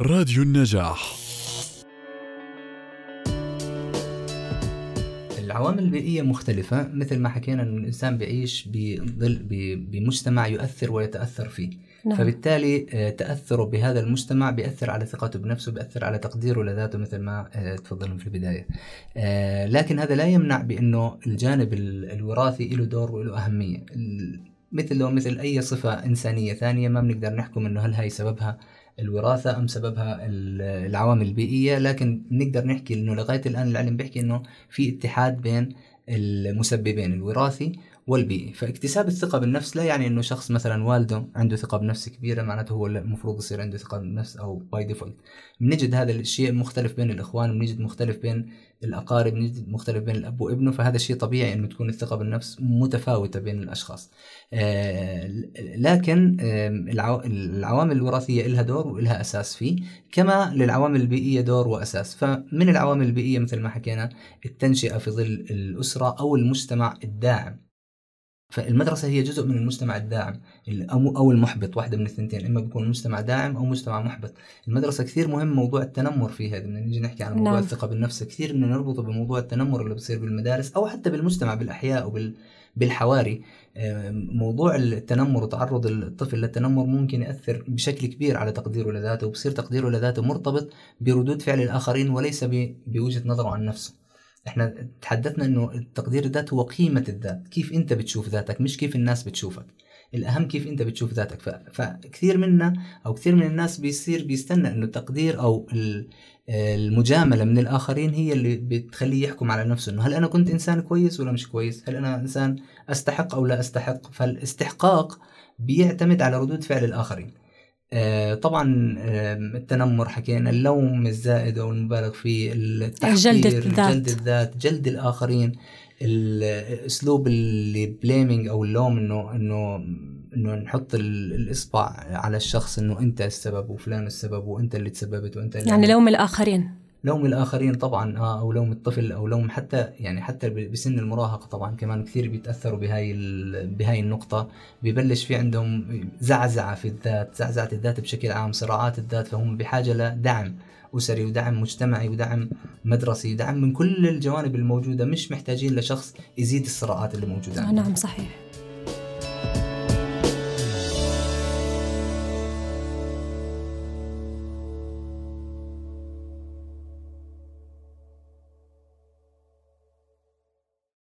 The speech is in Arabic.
راديو النجاح. العوامل البيئية مختلفة مثل ما حكينا أن الإنسان بيعيش بظل بمجتمع يؤثر ويتأثر فيه. نعم. فبالتالي آه، تأثره بهذا المجتمع بيأثر على ثقته بنفسه بيأثر على تقديره لذاته مثل ما آه، تفضلنا في البداية. آه، لكن هذا لا يمنع بأنه الجانب ال- الوراثي له دور وله أهمية. مثل لو مثل أي صفة إنسانية ثانية ما بنقدر نحكم أنه هل هي سببها. الوراثة أم سببها ال- العوامل البيئية. لكن نقدر نحكي أنه لغاية الآن العلم بيحكي أنه في اتحاد بين المسببين الوراثي والبيئي. فاكتساب الثقة بالنفس لا يعني إنه شخص مثلا والده عنده ثقة بنفس كبيرة معناته هو المفروض يصير عنده ثقة بالنفس أو by default بنجد هذا الشيء مختلف بين الإخوان بنجد مختلف بين الأقارب بنجد مختلف بين الأب وابنه فهذا شيء طبيعي إنه تكون الثقة بالنفس متفاوتة بين الأشخاص. آه، لكن العوامل الوراثية لها دور ولها أساس فيه كما للعوامل البيئية دور وأساس. فمن العوامل البيئية مثل ما حكينا التنشئة في ظل الأسرة أو المجتمع الداعم. فالمدرسة هي جزء من المجتمع الداعم ال- أو المحبط واحدة من الثنتين إما بيكون مجتمع داعم أو مجتمع محبط. المدرسة كثير مهم موضوع التنمر فيها بدنا نيجي نحكي عن موضوع نعم. الثقة بالنفس كثير بدنا نربطه بموضوع التنمر اللي بصير بالمدارس أو حتى بالمجتمع بالأحياء وبال بالحواري. موضوع التنمر وتعرض الطفل للتنمر ممكن يأثر بشكل كبير على تقديره لذاته وبصير تقديره لذاته مرتبط بردود فعل الآخرين وليس بوجهة نظره عن نفسه. إحنا تحدثنا إنه التقدير الذات هو قيمة الذات كيف أنت بتشوف ذاتك مش كيف الناس بتشوفك الأهم كيف أنت بتشوف ذاتك. فكثير منا أو كثير من الناس بيصير بيستنى إنه التقدير أو ال- المجاملة من الآخرين هي اللي بتخليه يحكم على نفسه إنه هل أنا كنت إنسان كويس ولا مش كويس؟ هل أنا إنسان أستحق أو لا أستحق؟ فالاستحقاق بيعتمد على ردود فعل الآخرين. آه، طبعا التنمر حكينا اللوم الزائد أو المبالغ فيه التحقير جلد الذات. جلد الذات جلد الآخرين الاسلوب اللي blaming أو اللوم إنه إنه إنه نحط ال- الإصبع على الشخص إنه أنت السبب وفلان السبب وأنت اللي تسببت وأنت اللي يعني لوم الآخرين لوم الآخرين طبعا آه أو لوم الطفل أو لوم حتى يعني حتى بسن المراهقة طبعا كمان كثير بيتأثروا بهاي بهاي النقطة ببلش في عندهم زعزعة في الذات زعزعة الذات بشكل عام صراعات الذات فهم بحاجة لدعم أسري ودعم مجتمعي ودعم مدرسي ودعم من كل الجوانب الموجودة مش محتاجين لشخص يزيد الصراعات اللي موجودة آه. نعم صحيح